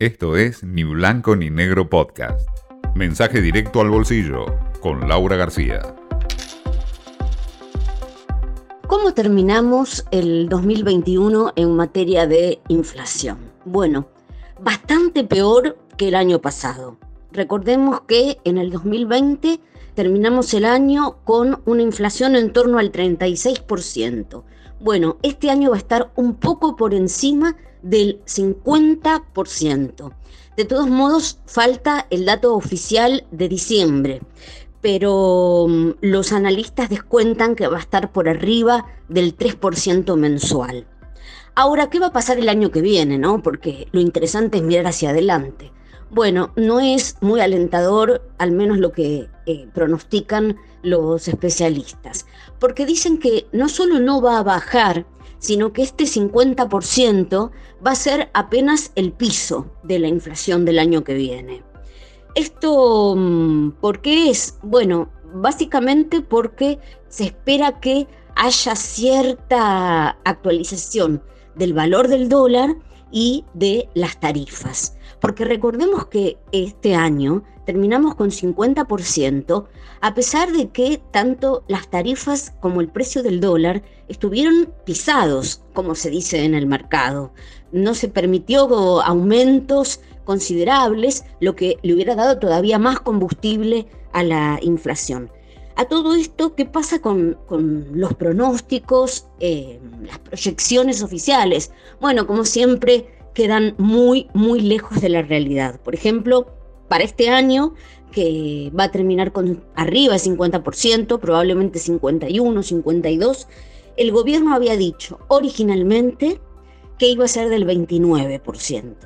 Esto es Ni Blanco ni Negro Podcast. Mensaje directo al bolsillo con Laura García. ¿Cómo terminamos el 2021 en materia de inflación? Bueno, bastante peor que el año pasado. Recordemos que en el 2020 terminamos el año con una inflación en torno al 36%. Bueno, este año va a estar un poco por encima del 50%. De todos modos, falta el dato oficial de diciembre, pero mm, los analistas descuentan que va a estar por arriba del 3% mensual. Ahora, ¿qué va a pasar el año que viene? No? Porque lo interesante es mirar hacia adelante. Bueno, no es muy alentador, al menos lo que eh, pronostican los especialistas, porque dicen que no solo no va a bajar, sino que este 50% va a ser apenas el piso de la inflación del año que viene. ¿Esto mm, por qué es? Bueno, básicamente porque se espera que haya cierta actualización del valor del dólar y de las tarifas. Porque recordemos que este año terminamos con 50%, a pesar de que tanto las tarifas como el precio del dólar estuvieron pisados, como se dice en el mercado. No se permitió aumentos considerables, lo que le hubiera dado todavía más combustible a la inflación. A todo esto, ¿qué pasa con, los pronósticos, eh, las proyecciones oficiales? Bueno, como siempre, quedan muy, muy lejos de la realidad. Por ejemplo, para este año, que va a terminar con arriba de 50%, probablemente 51, 52, el gobierno había dicho originalmente que iba a ser del 29%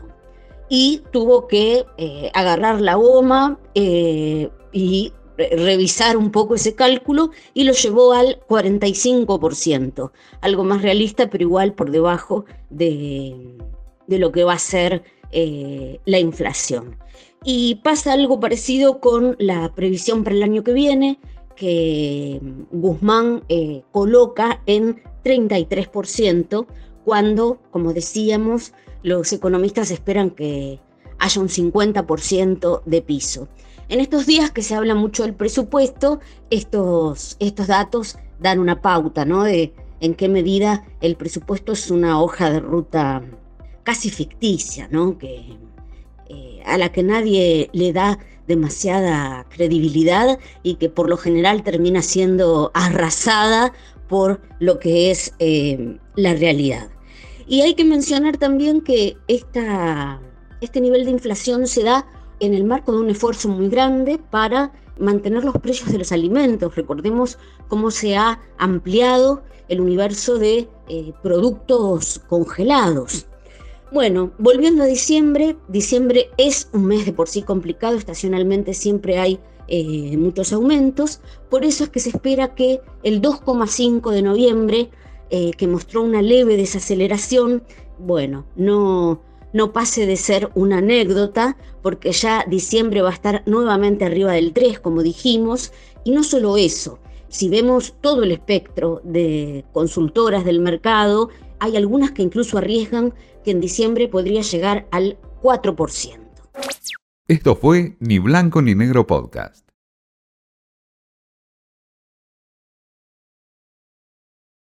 y tuvo que eh, agarrar la goma eh, y revisar un poco ese cálculo y lo llevó al 45%, algo más realista, pero igual por debajo de, de lo que va a ser eh, la inflación. Y pasa algo parecido con la previsión para el año que viene, que Guzmán eh, coloca en 33%, cuando, como decíamos, los economistas esperan que haya un 50% de piso. En estos días que se habla mucho del presupuesto, estos, estos datos dan una pauta ¿no? de en qué medida el presupuesto es una hoja de ruta casi ficticia, ¿no? Que, eh, a la que nadie le da demasiada credibilidad y que por lo general termina siendo arrasada por lo que es eh, la realidad. Y hay que mencionar también que esta, este nivel de inflación se da en el marco de un esfuerzo muy grande para mantener los precios de los alimentos. Recordemos cómo se ha ampliado el universo de eh, productos congelados. Bueno, volviendo a diciembre, diciembre es un mes de por sí complicado, estacionalmente siempre hay eh, muchos aumentos, por eso es que se espera que el 2,5 de noviembre, eh, que mostró una leve desaceleración, bueno, no, no pase de ser una anécdota, porque ya diciembre va a estar nuevamente arriba del 3, como dijimos, y no solo eso, si vemos todo el espectro de consultoras del mercado, hay algunas que incluso arriesgan que en diciembre podría llegar al 4%. Esto fue Ni Blanco ni Negro Podcast.